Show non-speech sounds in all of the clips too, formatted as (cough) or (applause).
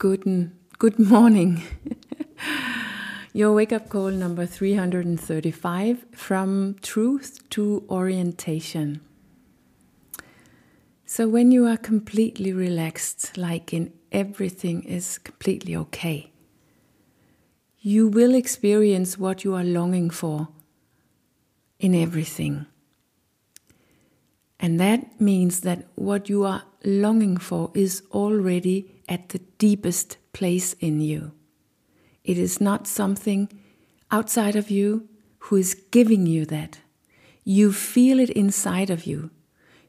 Good, good morning. (laughs) Your wake up call number 335 from truth to orientation. So, when you are completely relaxed, like in everything is completely okay, you will experience what you are longing for in everything. And that means that what you are longing for is already at the deepest place in you. It is not something outside of you who is giving you that. You feel it inside of you.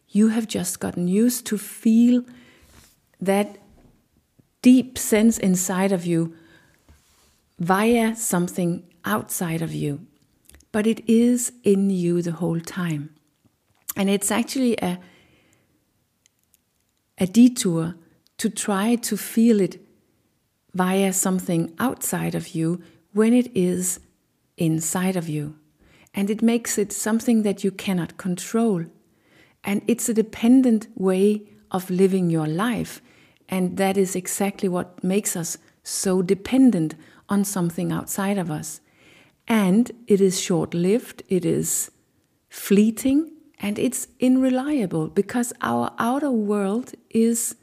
You have just gotten used to feel that deep sense inside of you via something outside of you. But it is in you the whole time. And it's actually a, a detour to try to feel it via something outside of you when it is inside of you. And it makes it something that you cannot control. And it's a dependent way of living your life. And that is exactly what makes us so dependent on something outside of us. And it is short lived, it is fleeting, and it's unreliable because our outer world is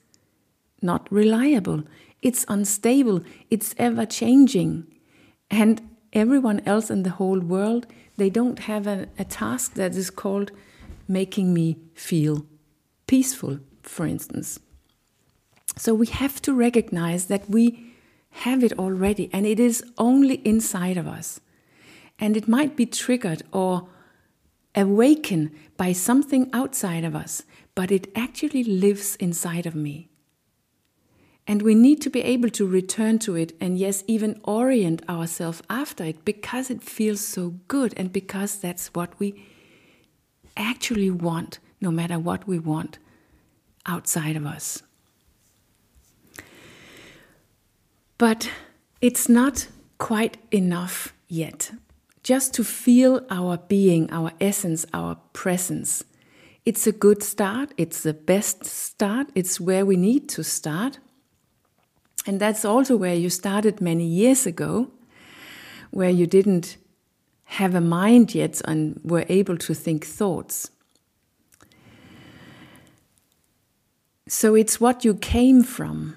not reliable. It's unstable, it's ever changing. And everyone else in the whole world, they don't have a, a task that is called making me feel peaceful, for instance. So we have to recognize that we have it already and it is only inside of us. And it might be triggered or awakened by something outside of us, but it actually lives inside of me. And we need to be able to return to it and, yes, even orient ourselves after it because it feels so good and because that's what we actually want, no matter what we want outside of us. But it's not quite enough yet just to feel our being, our essence, our presence. It's a good start, it's the best start, it's where we need to start. And that's also where you started many years ago, where you didn't have a mind yet and were able to think thoughts. So it's what you came from.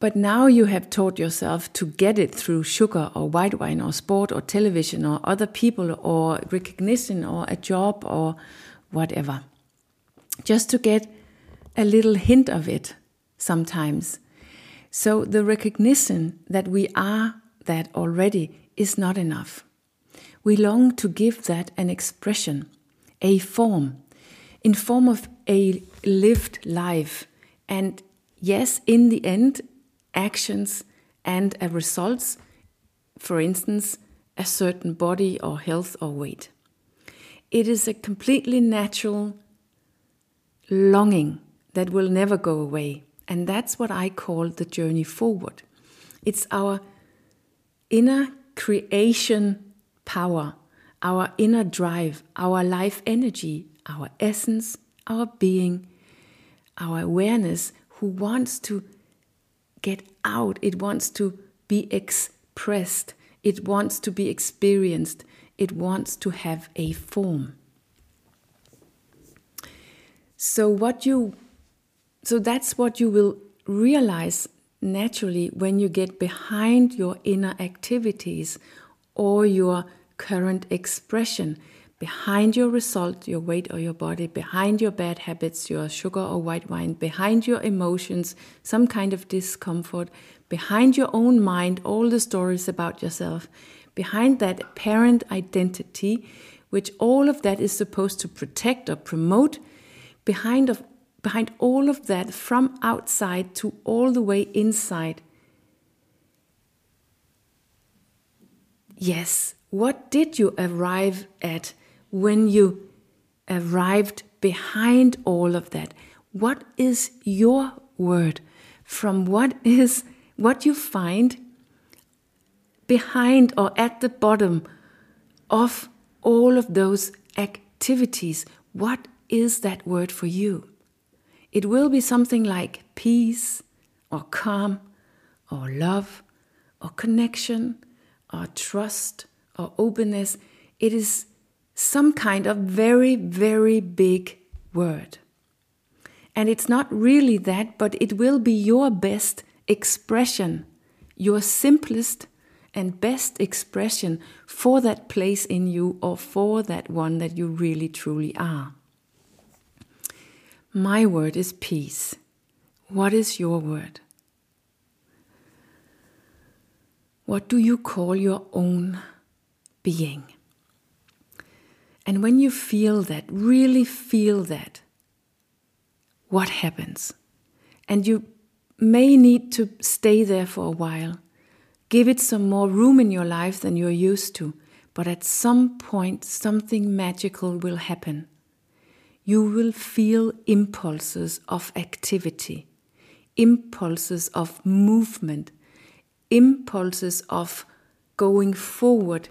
But now you have taught yourself to get it through sugar or white wine or sport or television or other people or recognition or a job or whatever. Just to get a little hint of it sometimes. So the recognition that we are that already is not enough. We long to give that an expression, a form, in form of a lived life. And yes, in the end, actions and a results, for instance, a certain body or health or weight. It is a completely natural longing that will never go away. And that's what I call the journey forward. It's our inner creation power, our inner drive, our life energy, our essence, our being, our awareness who wants to get out, it wants to be expressed, it wants to be experienced, it wants to have a form. So what you so that's what you will realize naturally when you get behind your inner activities or your current expression. Behind your result, your weight or your body, behind your bad habits, your sugar or white wine, behind your emotions, some kind of discomfort, behind your own mind, all the stories about yourself, behind that parent identity, which all of that is supposed to protect or promote, behind of behind all of that from outside to all the way inside. Yes, what did you arrive at when you arrived behind all of that, what is your word from what is what you find behind or at the bottom of all of those activities? What is that word for you? It will be something like peace, or calm or love or connection or trust or openness. It is some kind of very, very big word. And it's not really that, but it will be your best expression, your simplest and best expression for that place in you or for that one that you really truly are. My word is peace. What is your word? What do you call your own being? And when you feel that, really feel that, what happens? And you may need to stay there for a while. Give it some more room in your life than you're used to. But at some point, something magical will happen. You will feel impulses of activity, impulses of movement, impulses of going forward,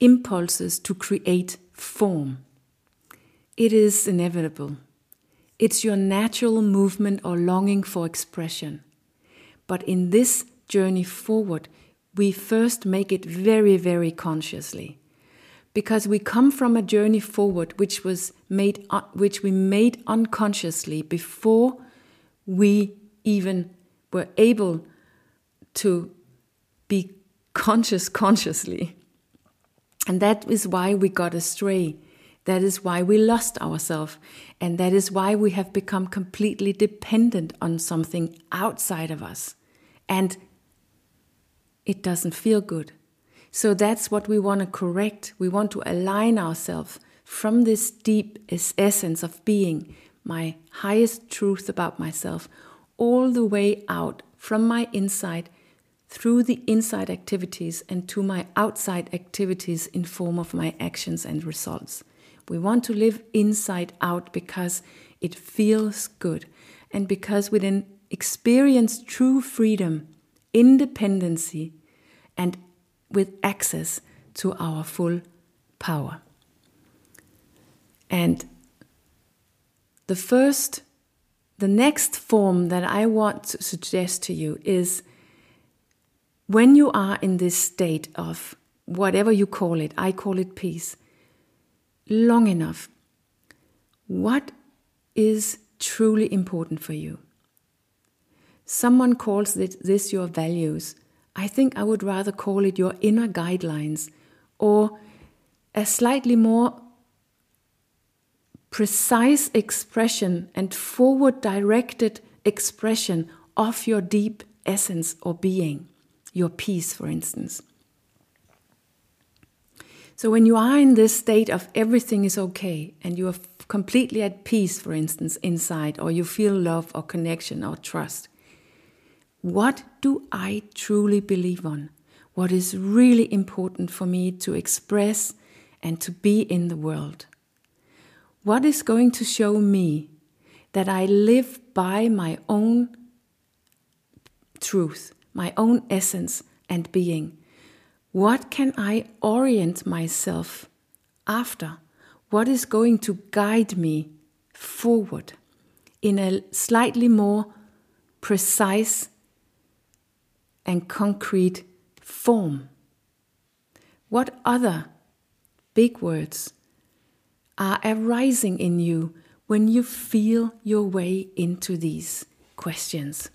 impulses to create form. It is inevitable. It's your natural movement or longing for expression. But in this journey forward, we first make it very, very consciously. Because we come from a journey forward which was made which we made unconsciously before we even were able to be conscious consciously. And that is why we got astray. That is why we lost ourselves. And that is why we have become completely dependent on something outside of us. And it doesn't feel good. So that's what we want to correct. We want to align ourselves from this deep essence of being, my highest truth about myself, all the way out from my inside through the inside activities and to my outside activities in form of my actions and results. We want to live inside out because it feels good and because we then experience true freedom, independency, and with access to our full power. And the first, the next form that I want to suggest to you is when you are in this state of whatever you call it, I call it peace, long enough, what is truly important for you? Someone calls this your values. I think I would rather call it your inner guidelines or a slightly more precise expression and forward directed expression of your deep essence or being your peace, for instance. So, when you are in this state of everything is okay and you are completely at peace, for instance, inside, or you feel love or connection or trust, what do I truly believe on? What is really important for me to express and to be in the world? What is going to show me that I live by my own truth, my own essence and being. What can I orient myself after? What is going to guide me forward in a slightly more precise and concrete form? What other big words are arising in you when you feel your way into these questions?